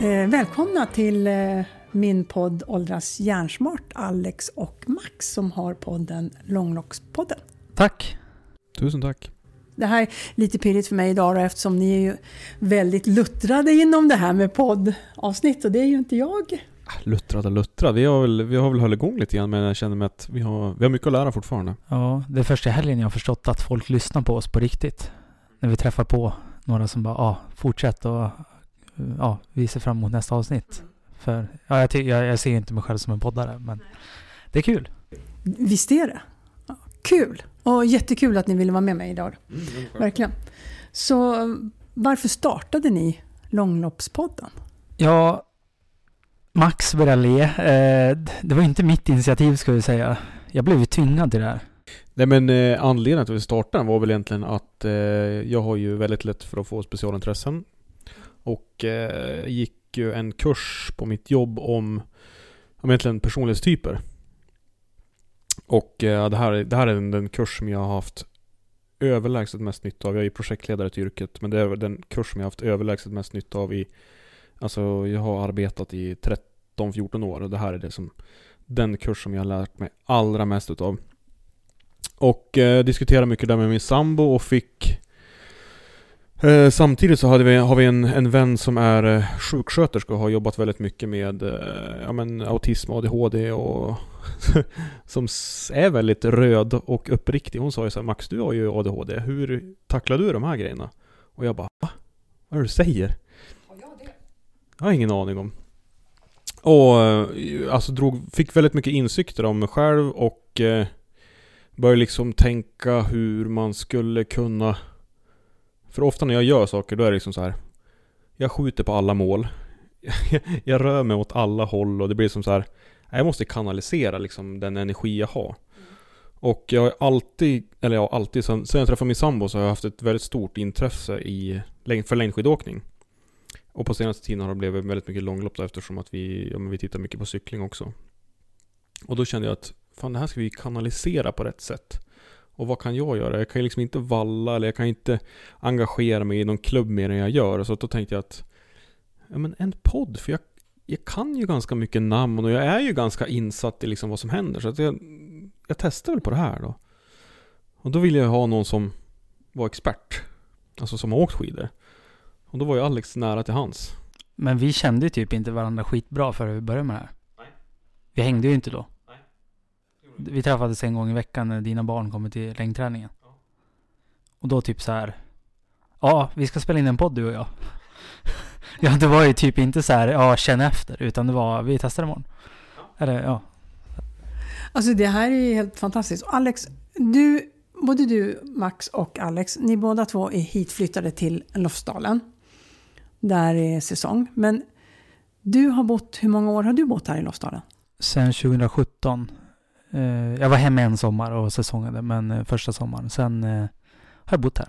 Eh, välkomna till eh, min podd Åldras hjärnsmart, Alex och Max som har podden Långlockspodden. Tack. Tusen tack. Det här är lite pirrigt för mig idag då, eftersom ni är ju väldigt luttrade inom det här med poddavsnitt och det är ju inte jag. Luttrad och luttrad. Vi har väl, vi har väl hållit igång lite grann men jag känner mig att vi har, vi har mycket att lära fortfarande. Ja, det är första helgen jag har förstått att folk lyssnar på oss på riktigt. När vi träffar på några som bara, ja, ah, fortsätt och ja, vi ser fram emot nästa avsnitt. För, ja, jag, jag, jag ser inte mig själv som en poddare, men det är kul. Visst är det. Ja, kul! Och jättekul att ni ville vara med mig idag. Mm, Verkligen. Så varför startade ni Långloppspodden? Ja, Max började le. Eh, det var inte mitt initiativ ska vi säga. Jag blev ju tvingad till det här. Nej men eh, anledningen till att vi startade var väl egentligen att eh, jag har ju väldigt lätt för att få specialintressen. Och eh, gick ju en kurs på mitt jobb om, om egentligen personlighetstyper. Och eh, det, här, det här är den, den kurs som jag har haft överlägset mest nytta av. Jag är projektledare till yrket, men det är den kurs som jag har haft överlägset mest nytta av i Alltså jag har arbetat i 13-14 år och det här är det som Den kurs som jag har lärt mig allra mest utav. Och eh, diskuterade mycket där med min sambo och fick eh, Samtidigt så hade vi, har vi en, en vän som är eh, sjuksköterska och har jobbat väldigt mycket med eh, ja, men, autism och ADHD och Som är väldigt röd och uppriktig. Hon sa ju så här, Max du har ju ADHD, hur tacklar du de här grejerna? Och jag bara Va? Vad är det du säger? Jag har ingen aning om. Och eh, alltså drog, fick väldigt mycket insikter om mig själv och eh, började liksom tänka hur man skulle kunna För ofta när jag gör saker då är det liksom så här Jag skjuter på alla mål. Jag rör mig åt alla håll och det blir som så här Jag måste kanalisera liksom den energi jag har. Och jag har alltid, eller jag har alltid, sen, sen jag träffade min sambo så har jag haft ett väldigt stort intresse i, för längdskidåkning och på senaste tiden har det blivit väldigt mycket långlopp då, eftersom att vi, ja, men vi tittar mycket på cykling också. Och då kände jag att fan det här ska vi kanalisera på rätt sätt. Och vad kan jag göra? Jag kan ju liksom inte valla eller jag kan inte engagera mig i någon klubb mer än jag gör. Så då tänkte jag att ja, men en podd, för jag, jag kan ju ganska mycket namn och jag är ju ganska insatt i liksom vad som händer. Så att jag, jag testar väl på det här då. Och då ville jag ha någon som var expert. Alltså som har åkt skidor. Och då var ju Alex nära till hans. Men vi kände ju typ inte varandra skitbra före vi började med det här. Nej. Vi hängde ju inte då. Nej. Vi träffades en gång i veckan när dina barn kommer till längdträningen. Ja. Och då typ så här. Ja, vi ska spela in en podd du och jag. ja, det var ju typ inte så här, ja, känn efter. Utan det var, vi testar imorgon. Ja. Eller ja. Alltså det här är ju helt fantastiskt. Alex, du, både du, Max och Alex, ni båda två är hitflyttade till Lofsdalen där är säsong. Men du har bott, hur många år har du bott här i Lofsdalen? Sen 2017. Eh, jag var hemma en sommar och säsongade, men eh, första sommaren. Sen eh, har jag bott här.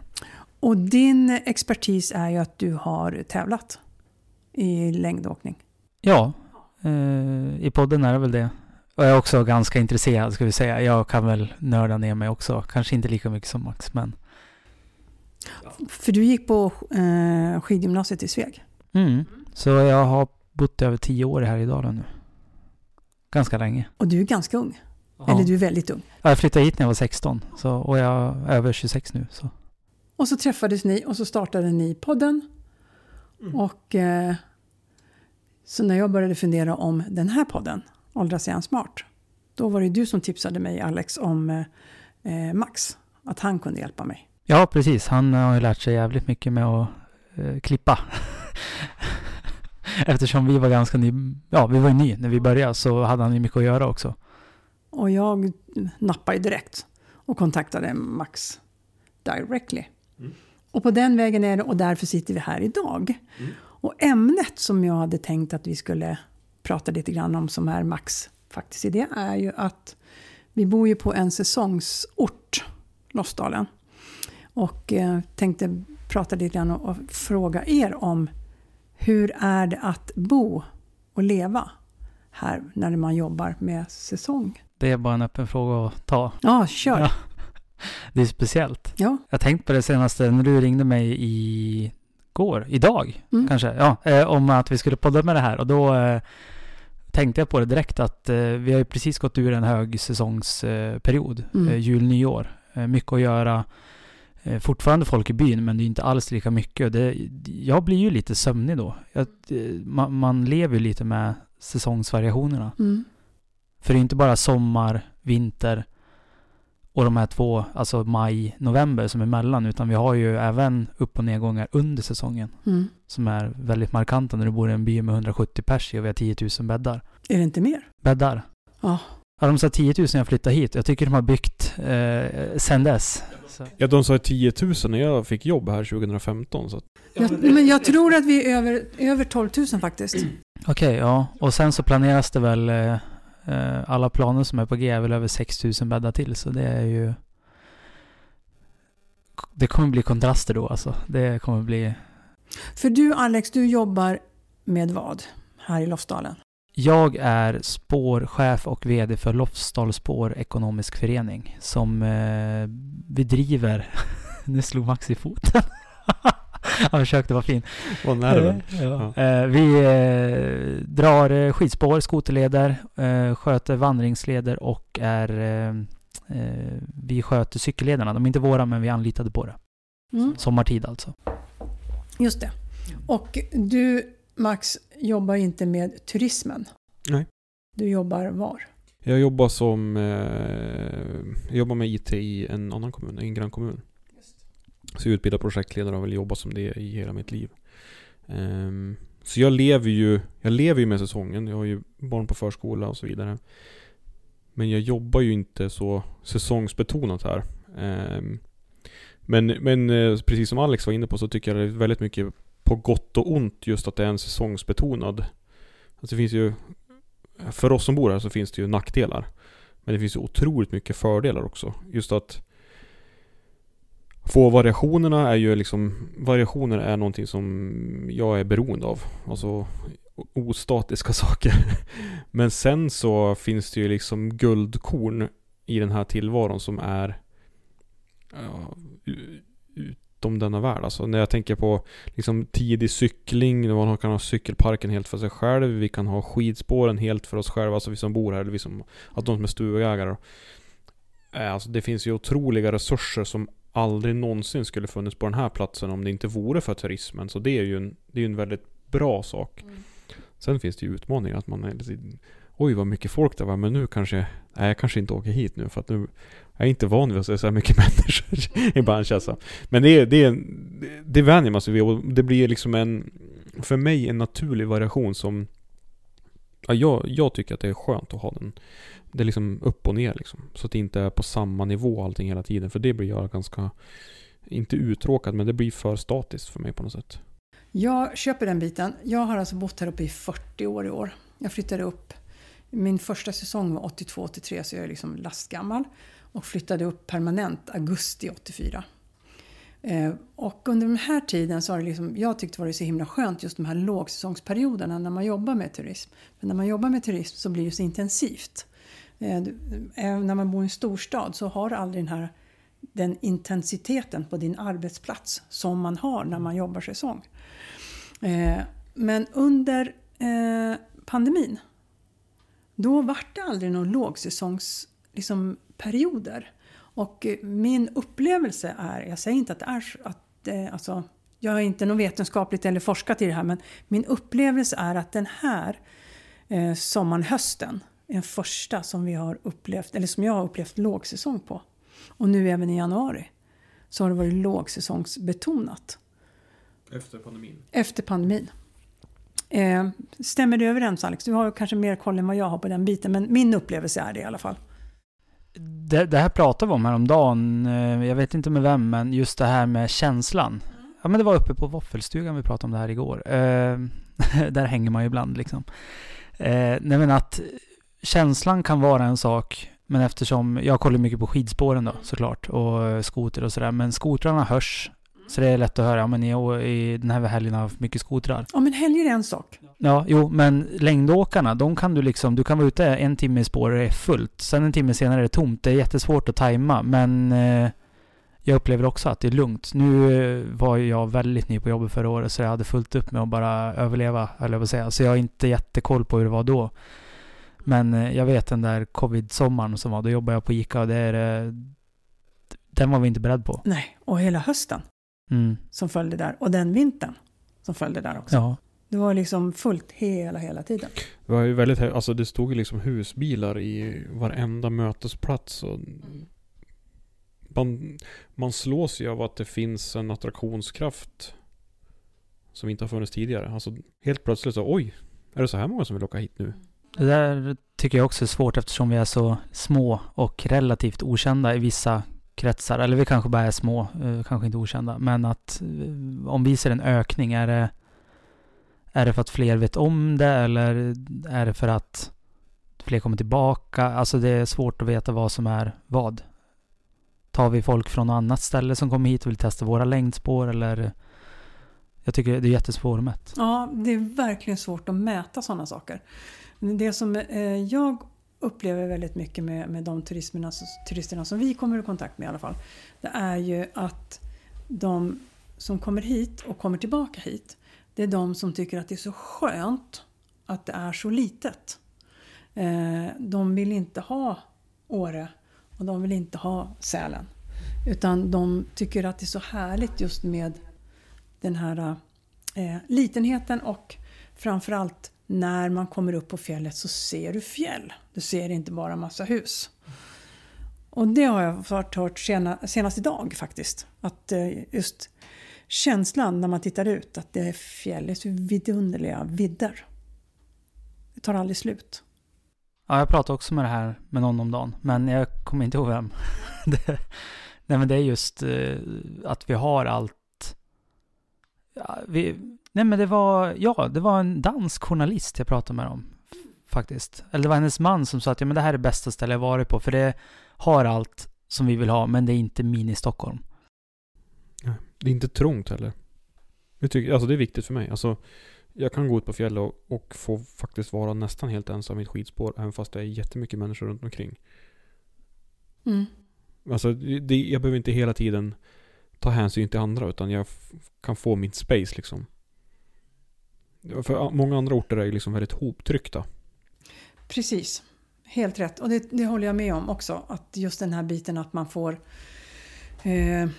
Och din expertis är ju att du har tävlat i längdåkning. Ja, i podden är det väl det. Och jag är också ganska intresserad ska vi säga. Jag kan väl nörda ner mig också. Kanske inte lika mycket som Max, men för du gick på eh, skidgymnasiet i Sveg? Mm. Så jag har bott över tio år här i Dalen nu. Ganska länge. Och du är ganska ung? Ja. Eller du är väldigt ung? Ja, jag flyttade hit när jag var 16 så, och jag är över 26 nu. Så. Och så träffades ni och så startade ni podden. Mm. Och eh, så när jag började fundera om den här podden, Åldras igen smart, då var det du som tipsade mig, Alex, om eh, Max. Att han kunde hjälpa mig. Ja, precis. Han har ju lärt sig jävligt mycket med att eh, klippa. Eftersom vi var ganska ny, ja vi var ju ny när vi började så hade han ju mycket att göra också. Och jag nappade direkt och kontaktade Max directly. Mm. Och på den vägen är det och därför sitter vi här idag. Mm. Och ämnet som jag hade tänkt att vi skulle prata lite grann om som är Max faktiskt idé är ju att vi bor ju på en säsongsort, Lofsdalen. Och eh, tänkte prata lite grann och, och fråga er om hur är det att bo och leva här när man jobbar med säsong? Det är bara en öppen fråga att ta. Ja, kör! Ja. Det är speciellt. Ja. Jag tänkte på det senaste när du ringde mig i går, idag Mm. kanske, ja, eh, om att vi skulle podda med det här och då eh, tänkte jag på det direkt att eh, vi har ju precis gått ur en högsäsongsperiod, Mm. eh, jul, nyår. Eh, mycket att göra. Eh, fortfarande folk i byn men det är inte alls lika mycket. Det, jag blir ju lite sömnig då. Jag, eh, man, man lever ju lite med säsongsvariationerna. Mm. För det är inte bara sommar, vinter och de här två, alltså maj, november som är mellan, utan vi har ju även upp och nedgångar under säsongen Mm. som är väldigt markanta när du bor i en by med 170 pers och vi har 10 000 bäddar. Är det inte mer? Bäddar? Ja. Ja, de sa 10 000 när jag flyttade hit. Jag tycker de har byggt eh, sen dess. Så. Ja, de sa 10 000 när jag fick jobb här 2015. Så Jag, men jag tror att vi är över, över 12 000 faktiskt. Okej, ja. Och sen så planeras det väl eh, eh, alla planer som är på G är väl över 6 000 bäddar till. Så det är ju... Det kommer bli kontraster då alltså. Det kommer bli... För du Alex, du jobbar med vad här i Lofsdalen? Jag är spårchef och VD för Lofsdal Spår Ekonomisk Förening som eh, bedriver... nu slog Max i foten. Han försökte vara fin. nerven. Eh, ja. Eh, vi eh, drar skidspår, skoterleder, eh, sköter vandringsleder och är... Vi sköter cykellederna. De är inte våra men vi är anlitade på det. Mm. Sommartid alltså. Just det. Och du Max jobbar inte med turismen? Nej. Du jobbar var? Jag jobbar som... Eh, jag jobbar med IT i en annan kommun, en grannkommun. Så jag utbildar projektledare och vill jobba som det i hela mitt liv. Ehm, så jag lever ju, jag lever ju med säsongen. Jag har ju barn på förskola och så vidare. Men jag jobbar ju inte så säsongsbetonat här. Ehm, men, men eh, precis som Alex var inne på så tycker jag det är väldigt mycket på gott och ont just att det är en säsongsbetonad. Alltså det finns ju för oss som bor här så finns det ju nackdelar. Men det finns ju otroligt mycket fördelar också. Just att få variationerna är ju liksom Variationer är någonting som jag är beroende av. Alltså ostatiska saker. Men sen så finns det ju liksom guldkorn i den här tillvaron som är ja, ut utom denna värld. Alltså när jag tänker på liksom tidig cykling, när man kan ha cykelparken helt för sig själv. Vi kan ha skidspåren helt för oss själva, alltså vi som bor här, eller vi som, att de som är stugägare. Eh, Alltså det finns ju otroliga resurser som aldrig någonsin skulle funnits på den här platsen om det inte vore för turismen. Så det är ju en, det är en väldigt bra sak. Sen finns det ju utmaningar att man är lite Oj vad mycket folk det var men nu kanske Nej jag kanske inte åker hit nu för att nu Jag är inte van vid att se så här mycket människor Ibland känns det Men det det det vänjer man sig vid och det blir liksom en För mig en naturlig variation som ja, jag, jag tycker att det är skönt att ha den Det är liksom upp och ner liksom Så att det inte är på samma nivå allting hela tiden för det blir jag ganska Inte uttråkad men det blir för statiskt för mig på något sätt Jag köper den biten. Jag har alltså bott här uppe i 40 år i år. Jag flyttade upp. Min första säsong var 82-83 så jag är liksom lastgammal. Och flyttade upp permanent augusti 84. Eh, och under den här tiden så har det liksom, jag tyckt var så himla skönt just de här lågsäsongsperioderna när man jobbar med turism. Men när man jobbar med turism så blir det så intensivt. Eh, eh, när man bor i en storstad så har du aldrig den här den intensiteten på din arbetsplats som man har när man jobbar säsong. Eh, men under eh, pandemin då var det aldrig någon lågsäsongsperioder. Liksom, perioder. och eh, min upplevelse är, jag säger inte att det är att eh, alltså, jag har inte något vetenskapligt eller forskat i det här men min upplevelse är att den här eh, sommaren, hösten är den första som vi har upplevt, eller som jag har upplevt lågsäsong på. Och nu även i januari så har det varit lågsäsongsbetonat Efter pandemin efter pandemin. Eh, stämmer det överens Alex? Du har kanske mer koll än vad jag har på den biten men min upplevelse är det i alla fall. Det, det här pratade vi om häromdagen. eh, Jag vet inte med vem, men just det här med känslan. Ja, men det var uppe på våffelstugan vi pratade om det här igår. Eh, där hänger man ju ibland liksom. Eh, nej men att känslan kan vara en sak, men eftersom jag kollar mycket på skidspåren då såklart och skoter och sådär. Men skotrarna hörs. Så det är lätt att höra. Ja, men i, i den här helgen har jag haft mycket skotrar. Ja men helger är en sak. Ja, jo, men längdåkarna, de kan du liksom, du kan vara ute en timme i spår och det är fullt. Sen en timme senare är det tomt. Det är jättesvårt att tajma, men eh, jag upplever också att det är lugnt. Nu eh, var jag väldigt ny på jobbet förra året så jag hade fullt upp med att bara överleva, eller vad säga. Så jag har inte jättekoll på hur det var då. Men eh, jag vet den där covid-sommaren som var, då jobbade jag på ICA och det är, eh, den var vi inte beredd på. Nej, och hela hösten Mm. som följde där. Och den vintern som följde där också. Ja. Det var liksom fullt hela, hela tiden. Det var ju väldigt, alltså det stod ju liksom husbilar i varenda mötesplats och man, man slås ju av att det finns en attraktionskraft som inte har funnits tidigare. Alltså helt plötsligt så, oj, är det så här många som vill åka hit nu? Det där tycker jag också är svårt eftersom vi är så små och relativt okända i vissa kretsar. Eller vi kanske bara är små, eh, kanske inte okända. Men att eh, om vi ser en ökning, är det, är det för att fler vet om det eller är det för att fler kommer tillbaka? Alltså det är svårt att veta vad som är vad. Tar vi folk från något annat ställe som kommer hit och vill testa våra längdspår eller? Jag tycker det är jättesvårmätt. Ja, det är verkligen svårt att mäta sådana saker. Det som eh, jag upplever väldigt mycket med, med de turisterna, turisterna som vi kommer i kontakt med i alla fall. Det är ju att de som kommer hit och kommer tillbaka hit. Det är de som tycker att det är så skönt att det är så litet. Eh, de vill inte ha Åre och de vill inte ha Sälen. Utan de tycker att det är så härligt just med den här eh, litenheten och framförallt när man kommer upp på fjället så ser du fjäll. Du ser inte bara massa hus. Och det har jag fått hört sena, senast idag faktiskt. Att eh, just känslan när man tittar ut att det är fjäll, det är så vidunderliga vidder. Det tar aldrig slut. Ja, jag pratade också med det här med någon om dagen, men jag kommer inte ihåg vem. det, nej, men det är just eh, att vi har allt. Ja, vi, nej, men det var, ja, det var en dansk journalist jag pratade med om, faktiskt. Eller det var hennes man som sa att ja, men det här är det bästa stället jag varit på, för det har allt som vi vill ha, men det är inte mini-Stockholm. Det är inte trångt heller. Det, tycker, alltså det är viktigt för mig. Alltså, jag kan gå ut på fjället och, och få faktiskt vara nästan helt ensam i ett skidspår, även fast det är jättemycket människor runt omkring. Mm. Alltså, det, jag behöver inte hela tiden ta hänsyn till andra, utan jag kan få mitt space liksom. För många andra orter är ju liksom väldigt hoptryckta. Precis. Helt rätt. Och det, det håller jag med om också. Att just den här biten att man får... Eh,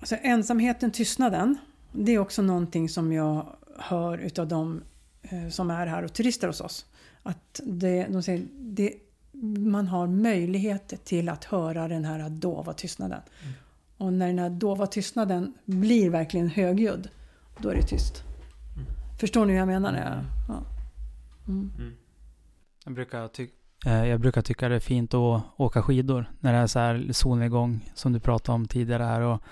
alltså ensamheten, tystnaden. Det är också någonting som jag hör utav de eh, som är här och turister hos oss. Att det, de säger, det, man har möjlighet till att höra den här dova tystnaden. Och när den här dova tystnaden blir verkligen högljudd, då är det tyst. Förstår ni hur jag menar? Det? Ja. Mm. Jag brukar, ty- eh, jag brukar tycka det är fint att åka skidor när det är så här solnedgång som du pratade om tidigare här. Och,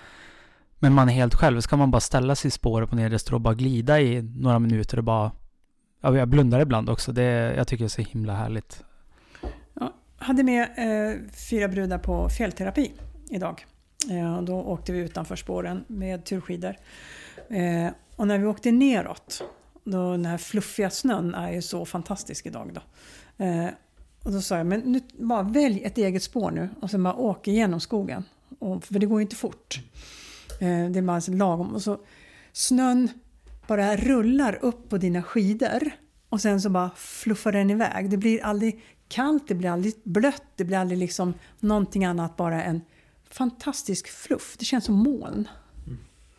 men man är helt själv. Ska man bara ställa sig i spåret på nedre strå och bara glida i några minuter och bara... Ja, jag blundar ibland också. Det, jag tycker det är så himla härligt. hade med eh, fyra brudar på fjällterapi idag. Eh, och då åkte vi utanför spåren med turskidor. Eh, och när vi åkte neråt, då den här fluffiga snön är ju så fantastisk idag. Då. Eh, och då sa jag, men nu, bara välj ett eget spår nu och sen bara åk igenom skogen. Och, för det går ju inte fort. Eh, det är bara lagom. Och så snön bara rullar upp på dina skidor och sen så bara fluffar den iväg. Det blir aldrig kallt, det blir aldrig blött, det blir aldrig liksom någonting annat, bara en fantastisk fluff. Det känns som moln.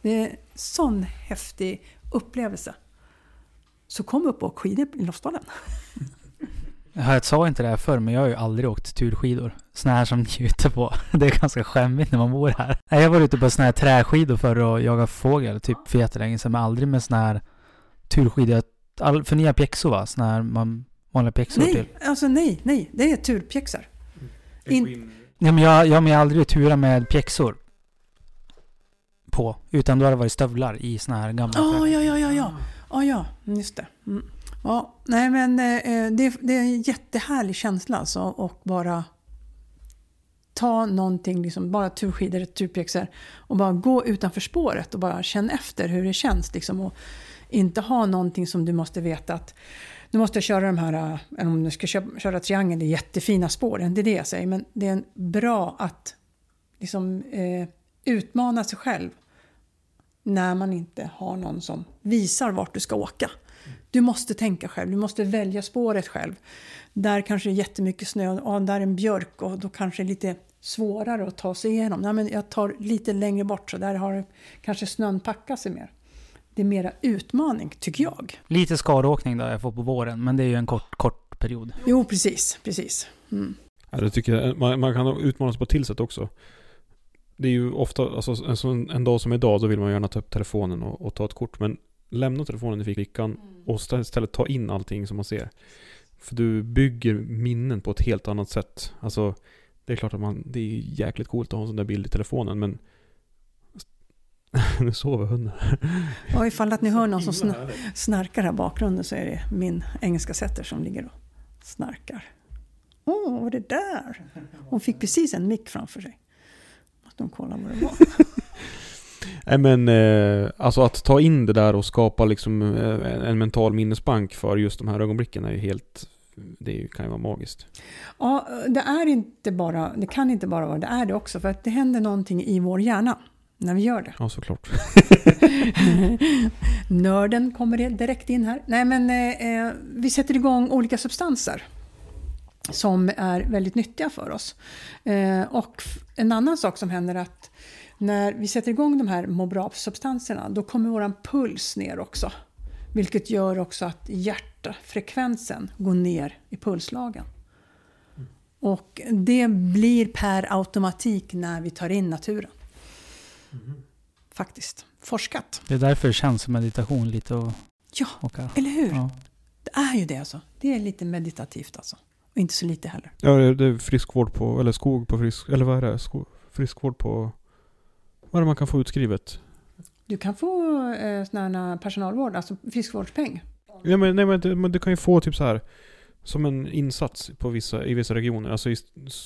Det är en sån häftig upplevelse. Så kom upp och åk skidor i Lofsdalen. Jag sa inte det här förr, men jag har ju aldrig åkt turskidor. Såna här som ute på. Det är ganska skämmigt när man bor här. Nej, Jag var ute på såna här träskidor förr och jagade fågel, typ för jättelänge sedan, men aldrig med såna här turskidor. All, för ni har pjäxor va? Såna här man vanliga pjäxor till. Nej, alltså nej, nej. Det är turpjäxor. In- Nej men jag, jag, men jag har aldrig turat med pjäxor. På. Utan då har det varit stövlar i såna här gamla Ja, ja, ja, ja, ja. Ja, ja, just det. Mm. Ja, nej men eh, det, det är en jättehärlig känsla alltså och bara ta någonting, liksom, bara turskidor, turpjäxor och bara gå utanför spåret och bara känna efter hur det känns. Liksom, och inte ha någonting som du måste veta att nu måste köra de här, eh, eller om du ska köra, köra triangeln, det är jättefina spår, det är det jag säger, men det är bra att liksom, eh, utmana sig själv när man inte har någon som visar vart du ska åka. Du måste tänka själv, du måste välja spåret själv. Där kanske det är jättemycket snö, och där är en björk och då kanske det är lite svårare att ta sig igenom. Nej, men jag tar lite längre bort så där har kanske snön packat sig mer. Det är mera utmaning, tycker jag. Lite skaråkning då jag får på våren, men det är ju en kort, kort period. Jo, precis. precis. Mm. Ja, det tycker jag, man, man kan utmana sig på ett till sätt också. Det är ju ofta, alltså en, en dag som idag, då vill man gärna ta upp telefonen och, och ta ett kort. Men lämna telefonen i fickan och istället ta in allting som man ser. För du bygger minnen på ett helt annat sätt. Alltså, det är klart att man, det är jäkligt coolt att ha en sån där bild i telefonen, men nu sover hunden. Ja, ifall att ni hör någon som sn snarkar här bakgrunden så är det min engelska setter som ligger och snarkar. Åh, vad var det där? Hon fick precis en mick framför sig. Måste hon kolla vad det var. Nej men, eh, alltså att ta in det där och skapa liksom eh, en mental minnesbank för just de här ögonblicken är ju helt det kan ju vara magiskt. Ja, det är inte bara, det kan inte bara vara, det är det också, för att det händer någonting i vår hjärna när vi gör det. Ja, såklart. Nörden kommer direkt in här. Nej, men eh, vi sätter igång olika substanser som är väldigt nyttiga för oss. Eh, och en annan sak som händer är att när vi sätter igång de här må bra-substanserna då kommer våran puls ner också. Vilket gör också att hjärtfrekvensen går ner i pulslagen. Och det blir per automatik när vi tar in naturen. Mm. Faktiskt. Forskat. Det är därför det känns som meditation lite och Ja, åka. eller hur? Ja. Det är ju det alltså. Det är lite meditativt alltså. Och inte så lite heller. Ja, det är friskvård på, eller skog på frisk, eller vad är det? Skog, friskvård på, vad är det man kan få utskrivet? Du kan få eh, sån personalvård, alltså friskvårdspeng. Ja, men, nej, men, du, men du kan ju få typ så här som en insats på vissa, i vissa regioner. Alltså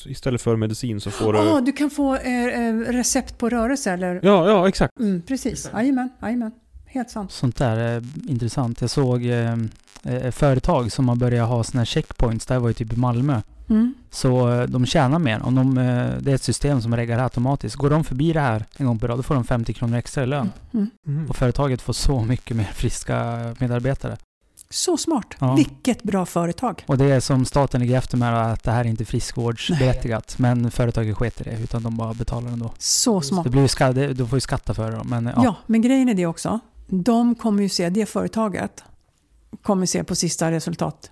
istället för medicin så får du... Ja, du kan få eh, eh, recept på rörelse eller? Ja, ja exakt. Mm, precis, jajamän, jajamän. Helt sant. Sånt där är intressant. Jag såg eh, eh, företag som har börjat ha såna här checkpoints. Det här var ju typ i Malmö. Mm. Så eh, de tjänar mer. Om de, eh, det är ett system som reggar automatiskt. Går de förbi det här en gång per dag, då får de 50 kronor extra i lön. Mm. Mm. Och företaget får så mycket mer friska medarbetare. Så smart. Ja. Vilket bra företag. Och det är som staten ligger efter med att det här är inte friskvårdsberättigat. Nej. Men företaget sket i det, utan de bara betalar ändå. Så smart. Det blir skatt, de får ju skatta för det. Men, ja. ja, men grejen är det också. De kommer ju se, det företaget kommer se på sista resultat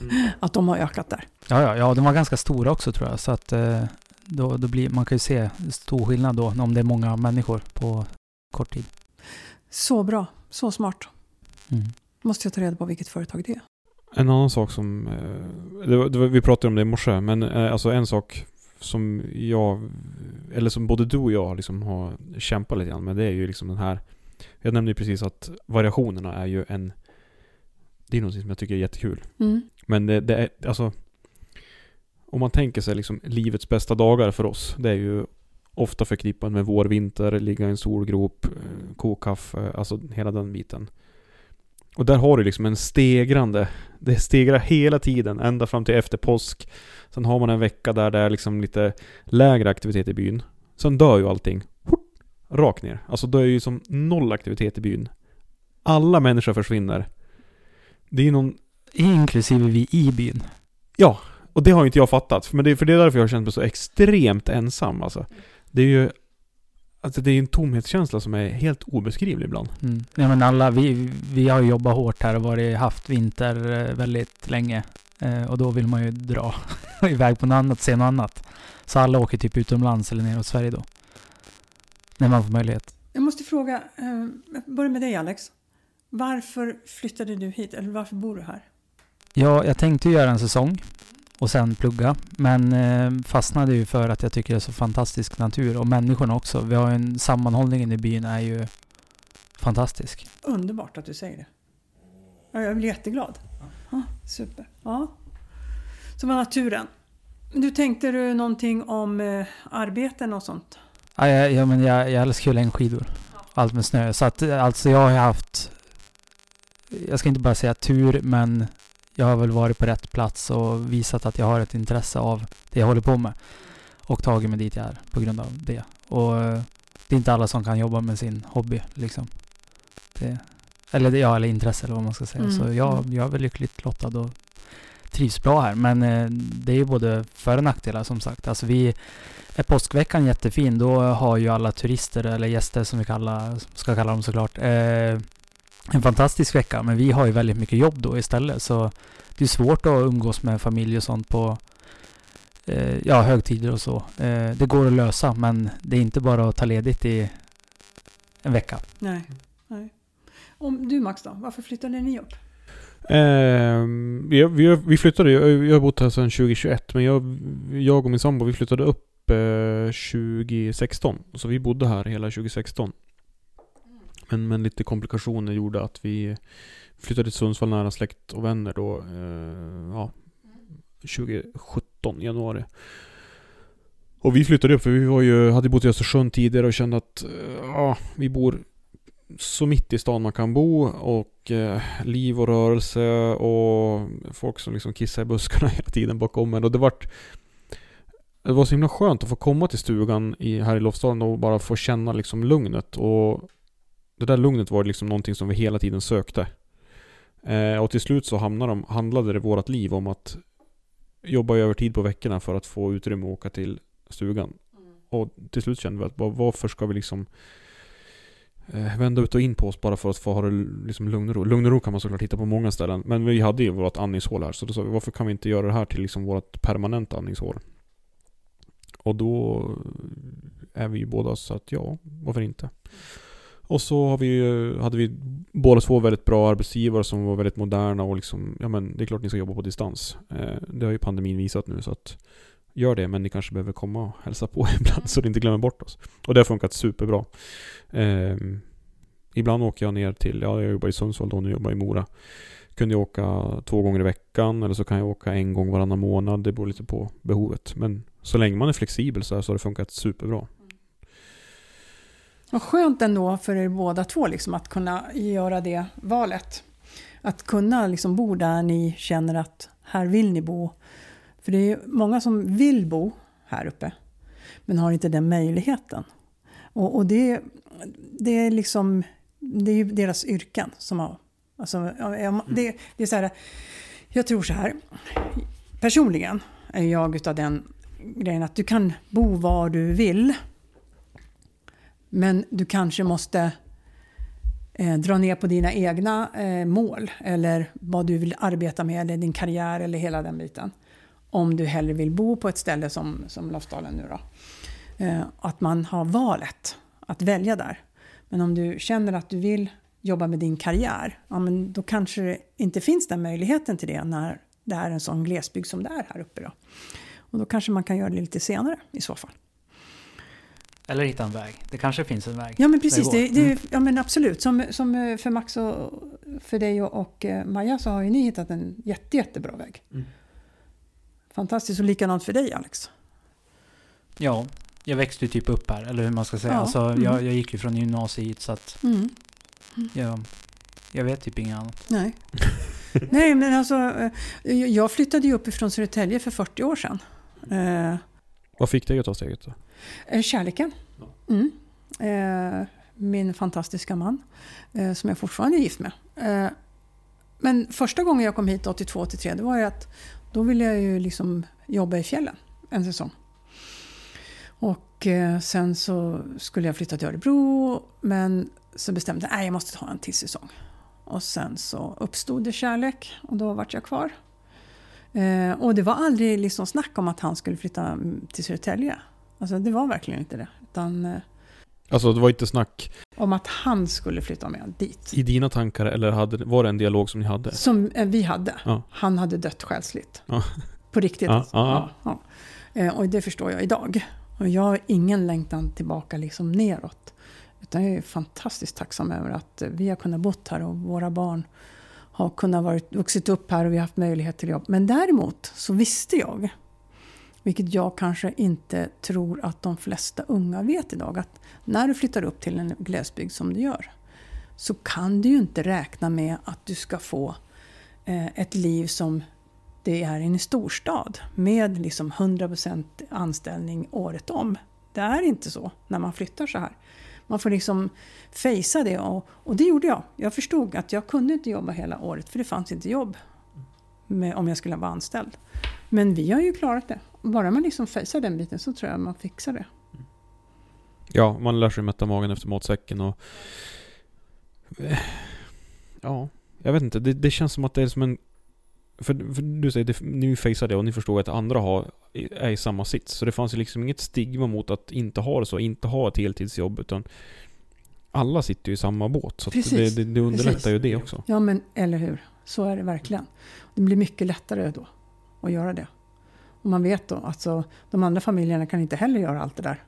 mm. att de har ökat där. Ja, ja, ja, de var ganska stora också tror jag. Så att eh, då, då blir, man kan ju se stor skillnad då om det är många människor på kort tid. Så bra, så smart. Mm måste jag ta reda på vilket företag det är. En annan sak som, eh, det var, det var, vi pratade om det i morse, men eh, alltså en sak som jag, eller som både du och jag liksom har kämpat lite grann med, det är ju liksom den här, jag nämnde ju precis att variationerna är ju en, det är något som jag tycker är jättekul. Mm. Men det, det, är, alltså, om man tänker sig liksom livets bästa dagar för oss, det är ju ofta förknippat med vår, vinter, ligga i en solgrop, eh, koka kaffe, alltså hela den biten. Och där har du liksom en stegrande, det stegrar hela tiden, ända fram till efter påsk. Sen har man en vecka där det är liksom lite lägre aktivitet i byn. Sen dör ju allting. Rakt ner. Alltså då är ju som noll aktivitet i byn. Alla människor försvinner. Det är ju någon... Inklusive vi i byn. Ja, och det har ju inte jag fattat. Men det, för det är därför jag har känt mig så extremt ensam alltså. Det är ju Alltså det är en tomhetskänsla som är helt obeskrivlig ibland. Mm. Ja men alla, vi, vi har ju jobbat hårt här och varit, haft vinter eh, väldigt länge. Eh, och då vill man ju dra iväg på något annat, se något annat. Så alla åker typ utomlands eller neråt Sverige då. När man får möjlighet. Jag måste fråga, eh, jag börjar med dig Alex. Varför flyttade du hit? Eller varför bor du här? Ja, jag tänkte göra en säsong och sen plugga. Men eh, fastnade ju för att jag tycker det är så fantastisk natur och människorna också. Vi har en sammanhållningen i byn är ju fantastisk. Underbart att du säger det. Ja, jag blir jätteglad. Ja, super. Ja. Så var naturen. Du tänkte du någonting om eh, arbeten och sånt? Ja, jag, ja, men jag, jag älskar ju längdskidor. Allt med snö. Så att alltså jag har haft jag ska inte bara säga tur, men jag har väl varit på rätt plats och visat att jag har ett intresse av det jag håller på med. Och tagit mig dit jag är på grund av det. Och eh, det är inte alla som kan jobba med sin hobby liksom. Det, eller ja, eller intresse eller vad man ska säga. Mm, Så jag, mm. jag är väl lyckligt lottad och trivs bra här. Men eh, det är ju både för och nackdelar som sagt. Alltså vi, är påskveckan jättefin, då har ju alla turister eller gäster som vi kallar, ska kalla dem såklart, eh, en fantastisk vecka. Men vi har ju väldigt mycket jobb då istället. Så det är svårt att umgås med familj och sånt på eh, ja, högtider och så. Eh, det går att lösa, men det är inte bara att ta ledigt i en vecka. Nej. Nej. Om du Max då, varför flyttade ni upp? Ehm, vi, vi, vi flyttade, jag, har bott här sedan 2021 men jag, jag och min sambo vi flyttade upp eh, 2016. Så vi bodde här hela 2016. Men, men lite komplikationer gjorde att vi flyttade till Sundsvall nära släkt och vänner då. Eh, ja, 2017 januari. Och vi flyttade upp för vi var ju, hade bott i Östersund tidigare och kände att eh, ja, vi bor så mitt i stan man kan bo och eh, liv och rörelse och folk som liksom kissar i buskarna hela tiden bakom en. Och det vart det var så himla skönt att få komma till stugan i, här i Lofsdalen och bara få känna liksom lugnet. Och det där lugnet var liksom någonting som vi hela tiden sökte. Eh, och till slut så hamnade, de, handlade det vårt liv om att jobba övertid på veckorna för att få utrymme att åka till stugan. Och till slut kände vi att var- varför ska vi liksom eh, vända ut och in på oss bara för att få ha det liksom lugn och ro. Lugn och ro kan man såklart hitta på många ställen. Men vi hade ju vårt andningshål här. Så då sa vi varför kan vi inte göra det här till liksom vårt permanenta andningshål? Och då är vi ju båda så att ja, varför inte? Och så har vi, ju- hade vi båda två väldigt bra arbetsgivare som var väldigt moderna och liksom, ja men det är klart ni ska jobba på distans. Eh, det har ju pandemin visat nu så att gör det men ni kanske behöver komma och hälsa på ibland så ni inte glömmer bort oss. Och det har funkat superbra. Eh, ibland åker jag ner till, ja jag jobbar i Sundsvall då, nu jobbar jag i Mora. Kunde jag åka två gånger i veckan eller så kan jag åka en gång varannan månad. Det beror lite på behovet. Men så länge man är flexibel så, här så har det funkat superbra. Vad skönt ändå för er båda två liksom, att kunna göra det valet. Att kunna liksom bo där ni känner att här vill ni bo. För det är många som vill bo här uppe men har inte den möjligheten. Och, och det, det är liksom det är ju deras yrken som har... Alltså, ja, det, det är så här, jag tror så här. Personligen är jag utav den grejen att du kan bo var du vill. Men du kanske måste eh, dra ner på dina egna eh, mål eller vad du vill arbeta med eller din karriär eller hela den biten. Om du hellre vill bo på ett ställe som, som Lofsdalen nu då. Eh, att man har valet att välja där. Men om du känner att du vill jobba med din karriär, ja, men då kanske det inte finns den möjligheten till det när det är en sån glesbygd som det är här uppe. Då. Och då kanske man kan göra det lite senare i så fall. Eller hitta en väg. Det kanske finns en väg. Ja men precis, det, det, Mm. ja, men absolut. Som, som eh, för Max och för dig och, och eh, Maja så har ju ni hittat en jätte, jättebra väg. Mm. Fantastiskt och likadant för dig Alex. Ja, jag växte ju typ upp här, eller hur man ska säga. Ja, Alltså, mm. jag, jag gick ju från gymnasiet hit, så att Mm. jag, jag vet typ inget annat. Nej. Nej men alltså, eh, jag flyttade ju upp ifrån Södertälje för 40 år sedan. Eh, Vad fick dig att ta steget då? Eh, Kärleken. Mm. Eh, min fantastiska man, eh, som jag fortfarande är gift med. Men första gången jag kom hit 82-83, det var ju att då ville jag ju liksom jobba i fjällen en säsong. Och sen så skulle jag flytta till Örebro, men så bestämde jag att jag måste ta en till säsong. Och sen så uppstod det kärlek och då vart jag kvar. Eh, och det var aldrig liksom snack om att han skulle flytta mm, till Södertälje. Alltså det var verkligen inte det. Utan eh, Alltså det var inte snack om att han skulle flytta med dit. i dina tankar eller hade, var det en dialog som ni hade? Som eh, vi hade. Ja. Han hade dött själsligt. Ja. På riktigt Ja, alltså. ja. Eh, Och det förstår jag idag. Och jag har ingen längtan tillbaka liksom neråt. Utan jag är fantastiskt tacksam över att vi har kunnat bott här och våra barn har kunnat varit, vuxit upp här och vi har haft möjlighet till jobb. Men däremot så visste jag, vilket jag kanske inte tror att de flesta unga vet idag, att när du flyttar upp till en glesbygd som du gör så kan du ju inte räkna med att du ska få eh, ett liv som det är i en storstad med liksom 100% anställning året om. Det är inte så när man flyttar så här. Man får liksom fejsa det och, och det gjorde jag. Jag förstod att jag kunde inte jobba hela året för det fanns inte jobb med, om jag skulle vara anställd. Men vi har ju klarat det. Bara man liksom fejsar den biten så tror jag man fixar det. Ja, man lär sig mätta magen efter matsäcken och... eh, Ja, jag vet inte. Det, det känns som att det är som en... För, för du säger, det, ni fejsar det och ni förstår att andra har, är i samma sits. Så det fanns ju liksom inget stigma mot att inte ha det så, inte ha ett heltidsjobb utan alla sitter ju i samma båt. Så att det, det, det underlättar precis. ju det också. Ja, men eller hur. Så är det verkligen. Det blir mycket lättare då att göra det. Och man vet då, alltså de andra familjerna kan inte heller göra allt det där.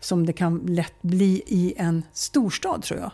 Som det kan lätt bli i en storstad tror jag.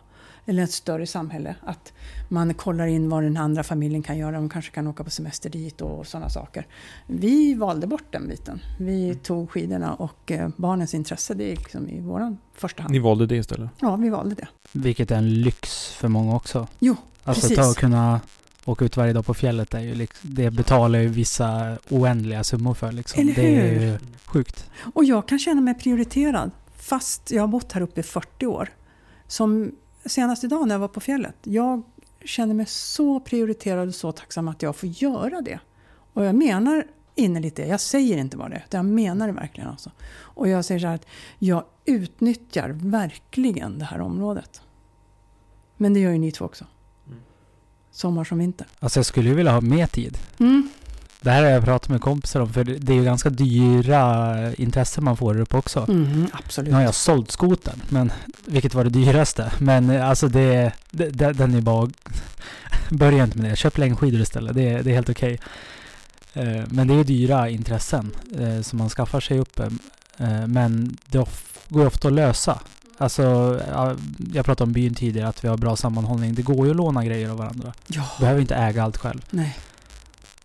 Eller ett större samhälle. Att man kollar in vad den andra familjen kan göra. De kanske kan åka på semester dit och sådana saker. Vi valde bort den biten. Vi tog skidorna och eh, barnens intresse, det är liksom i våran första hand. Ni valde det istället? Ja, vi valde det. Vilket är en lyx för många också. Jo, Alltså Precis. och kunna åka ut varje dag på fjället är ju liksom, det betalar ju vissa oändliga summor för liksom. Eller Det är hur? ju sjukt. Och jag kan känna mig prioriterad fast jag har bott här uppe i 40 år. Som senast idag när jag var på fjället. Jag känner mig så prioriterad och så tacksam att jag får göra det. Och jag menar innerligt det. Jag säger inte bara det, utan jag menar det verkligen. Alltså. Och jag säger så här att jag utnyttjar verkligen det här området. Men det gör ju ni två också. Sommar som vinter. Alltså jag skulle ju vilja ha mer tid. Mm. Det här har jag pratat med kompisar om för det är ju ganska dyra intressen man får uppe också. Mhm, absolut. Nu har jag sålt skoten, men vilket var det dyraste? Men eh, alltså det, det den är bara... Börja inte med det. Köp längdskidor istället. Det, är- det är helt okej. Eh, Men det är dyra intressen eh, som man skaffar sig uppe. Eh, Men det går ofta att lösa. Alltså, ja, jag pratade om byn tidigare, att vi har bra sammanhållning. Det går ju att låna grejer av varandra. Ja, Behöver inte äga allt själv. nej.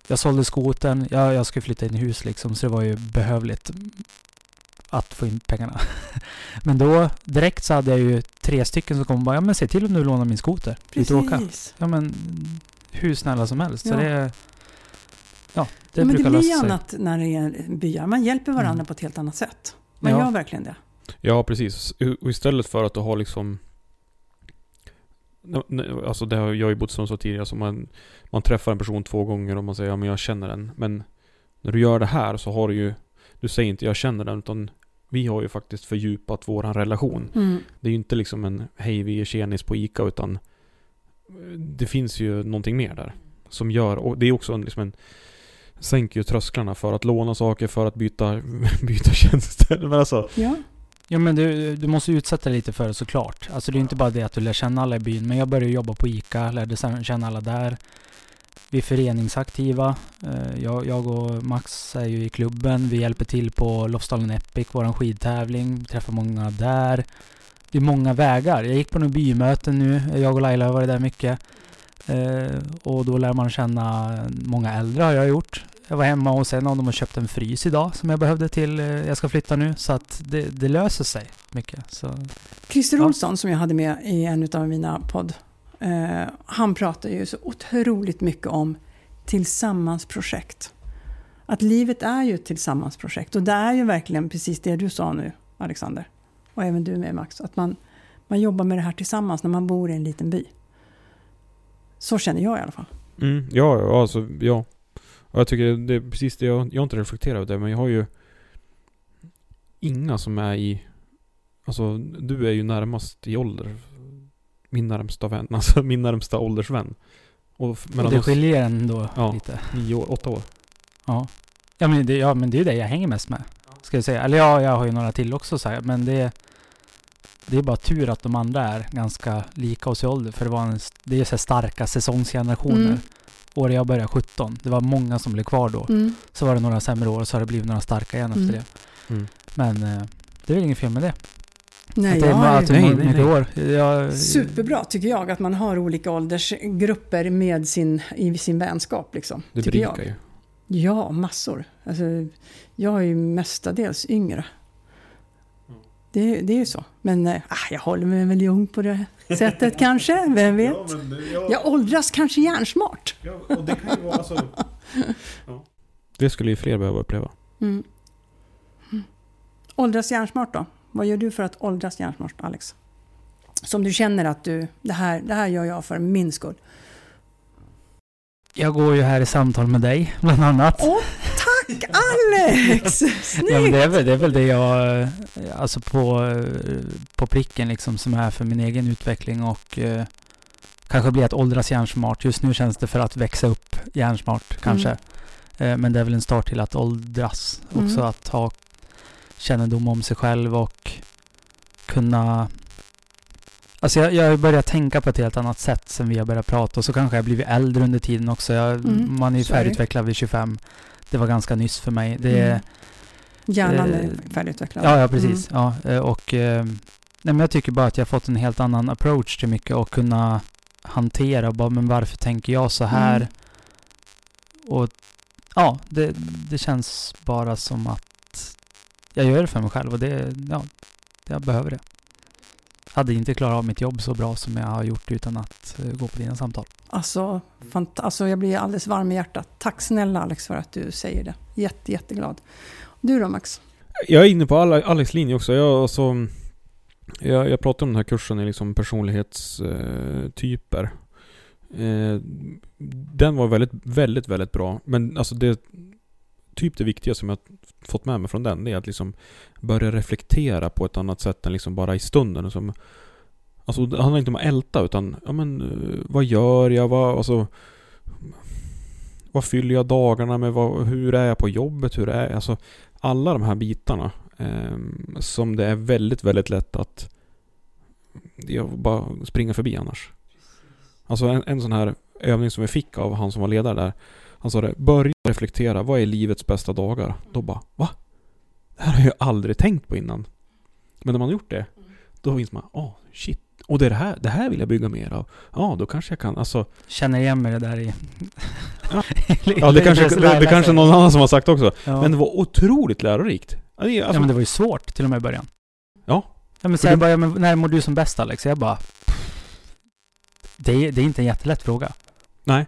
Jag sålde skoten, jag, jag skulle flytta in i hus liksom, så det var ju behövligt att få in pengarna. men då, direkt så hade jag ju tre stycken som kom och bara, ja men se till om du lånar min skoter. Och åka. Precis. Ja men, hur snälla som helst. Så Ja. det, ja, det men det brukar lösa sig. annat när det är byar. Man hjälper varandra Mm. på ett helt annat sätt. Man Ja. gör verkligen det. Ja, precis. Och istället för att du har liksom... Alltså det har jag ju bott som så tidigare, alltså man, man träffar en person två gånger och man säger ja men jag känner den. Men när du gör det här så har du ju... Du säger inte jag känner den utan vi har ju faktiskt fördjupat våran relation. Mm. Det är ju inte liksom en hej vi är tjenis på ICA utan eh, det finns ju någonting mer där. Som gör, och det är också en, liksom en sänker ju trösklarna för att låna saker, för att byta, byta tjänster. Men alltså, Ja. Ja men du, du måste utsätta dig lite för det såklart. Alltså det är inte bara det att du lär känna alla i byn. Men jag började jobba på ICA, lärde känna alla där. Vi är föreningsaktiva. Eh, jag, jag och Max är ju i klubben. Vi hjälper till på Lofsdalen Epic, våran skidtävling. Vi träffar många där. Det är många vägar. Jag gick på några bymöten nu. Jag och Laila har varit där mycket. Eh, och då lär man känna många äldre har jag gjort. Jag var hemma hos en av dem och köpte en frys idag som jag behövde till, eh, jag ska flytta nu. Så att det, det löser sig mycket. Så, Christer Ja. Olsson som jag hade med i en av mina podd. Eh, han pratar ju så otroligt mycket om tillsammansprojekt. Att livet är ju ett tillsammansprojekt. Och det är ju verkligen precis det du sa nu, Alexander. Och även du med Max. Att man, man jobbar med det här tillsammans när man bor i en liten by. Så känner jag i alla fall. Mm, ja, ja, alltså, ja. Och jag tycker det är precis det, jag, jag har inte reflekterat över det, men jag har ju inga som är i, alltså du är ju närmast i ålder. Min närmsta vän, alltså min närmsta åldersvän. Och och det oss skiljer ändå Ja. lite. nio år, åtta år. Ja. Ja men, det, ja men det är det jag hänger mest med. Ska jag säga. Eller ja, jag har ju några till också så här, men det det är bara tur att de andra är ganska lika oss i ålder. För det var en, det är så här starka säsongsgenerationer. Mm. Året jag började 17. Det var många som blev kvar då. Mm. Så var det några sämre år och så har det blivit några starka igen Mm. efter det. Mm. Men eh, det är väl inget fel med det. Nej, att det är, jag att Nej, nej, mycket nej. år. Jag, Superbra tycker jag att man har olika åldersgrupper med sin, i sin vänskap. Liksom, Det berikar jag. ju. Ja, massor. Alltså, jag är ju mestadels yngre. Det, det är ju så. Men ah, jag håller mig väl ung på det sättet kanske. Vem vet? Jag åldras kanske hjärnsmart. Det skulle ju fler behöva uppleva. Mm. Mm. Åldras hjärnsmart då? Vad gör du för att åldras hjärnsmart, Alex? Som du känner att du, det här, det här gör jag för min skull. Jag går ju här i samtal med dig, bland annat. Åh, tack Alex! Snyggt! Ja, men det, är väl, det är väl det jag, alltså på, på pricken liksom, som är för min egen utveckling och eh, kanske blir att åldras hjärnsmart. Just nu känns det för att växa upp hjärnsmart kanske. Mm. Eh, men det är väl en start till att åldras. Mm. Också att ha kännedom om sig själv och kunna... Alltså jag, jag har börjat tänka på ett helt annat sätt sen vi har börjat prata och så kanske jag blivit äldre under tiden också. Jag, Mm, man är ju färdigutvecklad vid 25. Det var ganska nyss för mig. Det, Mm. Hjärnan är eh, färdigutvecklad. Ja, ja precis. Mm. Ja, eh, och eh, nej, men jag tycker bara att jag har fått en helt annan approach till mycket och kunna hantera bara, men varför tänker jag så här? Mm. Och ja, det, det känns bara som att jag gör det för mig själv och det, ja, jag behöver det. Hade inte klarat av mitt jobb så bra som jag har gjort utan att eh, gå på dina samtal. Alltså, fant- alltså, jag blir alldeles varm i hjärtat. Tack snälla Alex för att du säger det. Jätte, jätteglad. Du då Max? Jag är inne på Ale- Alex linje också. Jag, alltså, jag, jag pratade om den här kursen i liksom personlighetstyper. Eh, typer. eh, den var väldigt, väldigt, väldigt bra. Men alltså det, typ det viktiga som jag fått med mig från den, det är att liksom börja reflektera på ett annat sätt än liksom bara i stunden. Och Som, alltså det handlar inte om att älta utan, ja men eh, vad gör jag? Vad, alltså, vad fyller jag dagarna med? Vad, hur är jag på jobbet? Hur är jag? Alltså, alla de här bitarna eh, som det är väldigt, väldigt lätt att jag bara springa förbi annars. Alltså en, en sån här övning som vi fick av han som var ledare där. Han sa det, börja reflektera, vad är livets bästa dagar? Då bara, va? Det här har jag aldrig tänkt på innan. Men när man har gjort det, då inser man, åh, shit. Och det, är det, här, det här vill jag bygga mer av. Ja, då kanske jag kan, alltså Känner igen mig det där i... Ja. Ja, det kanske, det, det kanske någon annan som har sagt också. Ja. Men det var otroligt lärorikt. Är- ja, Alltså, men det var ju svårt till och med i början. Ja. Ja, men jag du- bara, men när mår du som bäst Alex? Jag bara... Det är, det är inte en jättelätt fråga. Nej.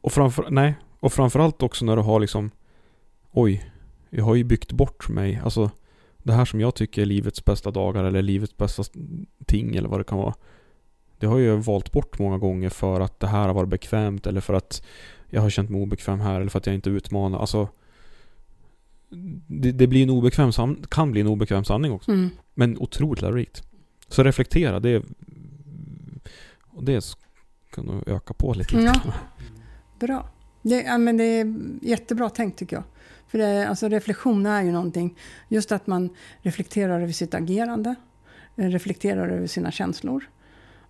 Och, framför, nej. Och framförallt också när du har liksom Oj, jag har ju byggt bort mig. Alltså det här som jag tycker är livets bästa dagar eller livets bästa ting eller vad det kan vara. Det har jag valt bort många gånger för att det här har varit bekvämt eller för att jag har känt mig obekväm här eller för att jag inte utmanar. Alltså det, det blir en obekväm san- kan bli en obekväm sanning också. Mm. Men otroligt lärorikt. Så reflektera, det är... Och det kan nog öka på lite. Ja. Bra. Det, ja, men det är jättebra tänkt tycker jag. För det, är- alltså, reflektion är ju någonting. Just att man reflekterar över sitt agerande. eh, Reflekterar över sina känslor.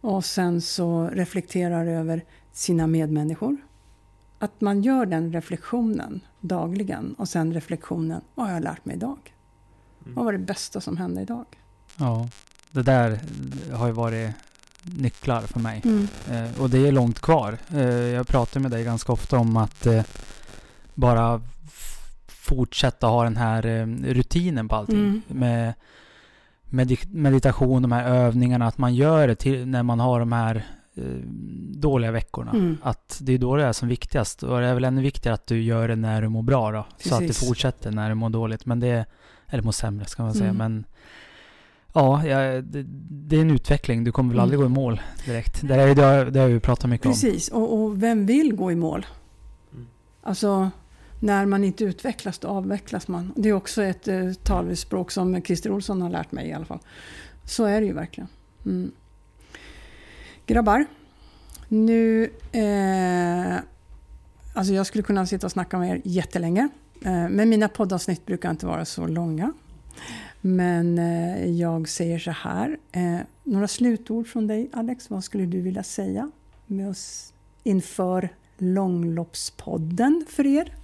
Och sen så reflekterar över sina medmänniskor. Att man gör den reflektionen dagligen. Och sen reflektionen, vad har jag lärt mig idag? Mm. Vad var det bästa som hände idag? Ja. Det där har ju varit nycklar för mig. Mm. Eh, och det är långt kvar. Eh, jag pratar med dig ganska ofta om att eh, bara fortsätta ha den här eh, rutinen på allting. Mm. Med medi- meditation, de här övningarna, att man gör det till när man har de här eh, dåliga veckorna. Mm. Att det är då det är som viktigast. Och det är väl ännu viktigare att du gör det när du mår bra då. Så att det Precis. fortsätter när du mår dåligt. Men det, eller mår sämre ska man säga. Mm. Men ja, jag, det, det är en utveckling. Du kommer väl Mm. aldrig gå i mål direkt. Det, är, det, har, det har vi pratat mycket om. Precis, och, och vem vill gå i mål? Mm. Alltså, när man inte utvecklas, då avvecklas man. Det är också ett eh, talspråk som Christer Olsson har lärt mig i alla fall. Så är det ju verkligen. Mm. Grabbar, nu... Eh, alltså jag skulle kunna sitta och snacka med er jättelänge. Eh, men mina poddavsnitt brukar inte vara så långa. Men eh, jag säger så här. Eh, några slutord från dig Alex. Vad skulle du vilja säga med oss inför Långloppspodden för er?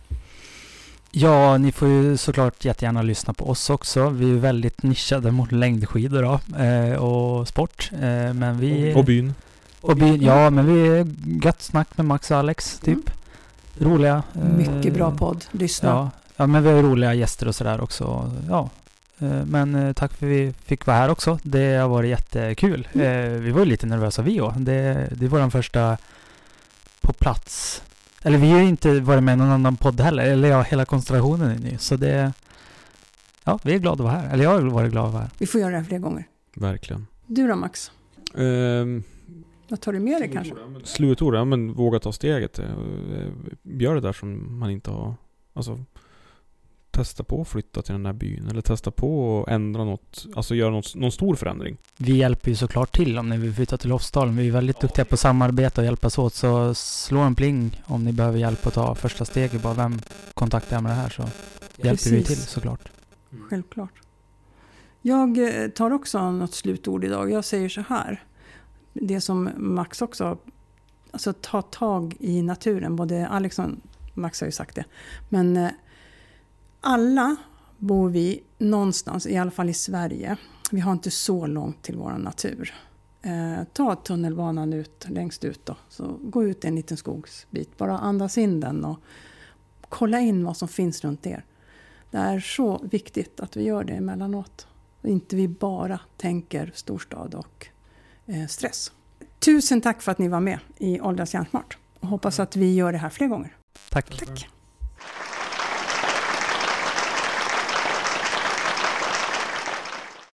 Ja, ni får ju såklart jättegärna lyssna på oss också. Vi är väldigt nischade mot längdskidor då, eh, och sport. Eh, men vi... Och byn. och byn, ja, men vi är gött snack med Max och Alex, typ. Roliga. eh, Mycket bra podd. Lyssna. Ja, ja, men vi har roliga gäster och sådär också. Ja. Eh, Men eh, tack för att vi fick vara här också. Det har varit jättekul. Mm. Eh, Vi var ju lite nervösa vi också. Det, det var den första på plats. Eller vi har ju inte varit med i någon annan podd heller. Eller ja, hela konstellationen är ny. Så det... Ja, vi är glada att vara här. Eller jag har varit glad att vara här. Vi får göra det här fler gånger. Verkligen. Du då Max? Ehm, Vad tar du med dig kanske? Slutord, ja men våga ta steget. Gör det där som man inte har... Alltså, testa på att flytta till den här byn. Eller testa på att ändra något. Alltså göra något, någon stor förändring. Vi hjälper ju såklart till om ni vill flytta till Lofsdalen. Vi är väldigt duktiga på att samarbeta och hjälpas åt. Så slå en pling om ni behöver hjälp att ta första steget. Bara vem kontaktar jag med det här så hjälper vi till Precis. såklart. Självklart. Jag eh, tar också något slutord idag. Jag säger så här. Det som Max också... Alltså ta tag i naturen. Både Alex och Max har ju sagt det. Men eh, alla bor vi någonstans, i alla fall i Sverige. Vi har inte så långt till vår natur. Eh, ta tunnelbanan ut, längst ut då. Så gå ut en liten skogsbit. Bara andas in den och kolla in vad som finns runt er. Det är så viktigt att vi gör det emellanåt. Och inte vi bara tänker storstad och eh, stress. Tusen tack för att ni var med i Åldras hjärnsmart. Och hoppas att vi gör det här fler gånger. Tack. Tack!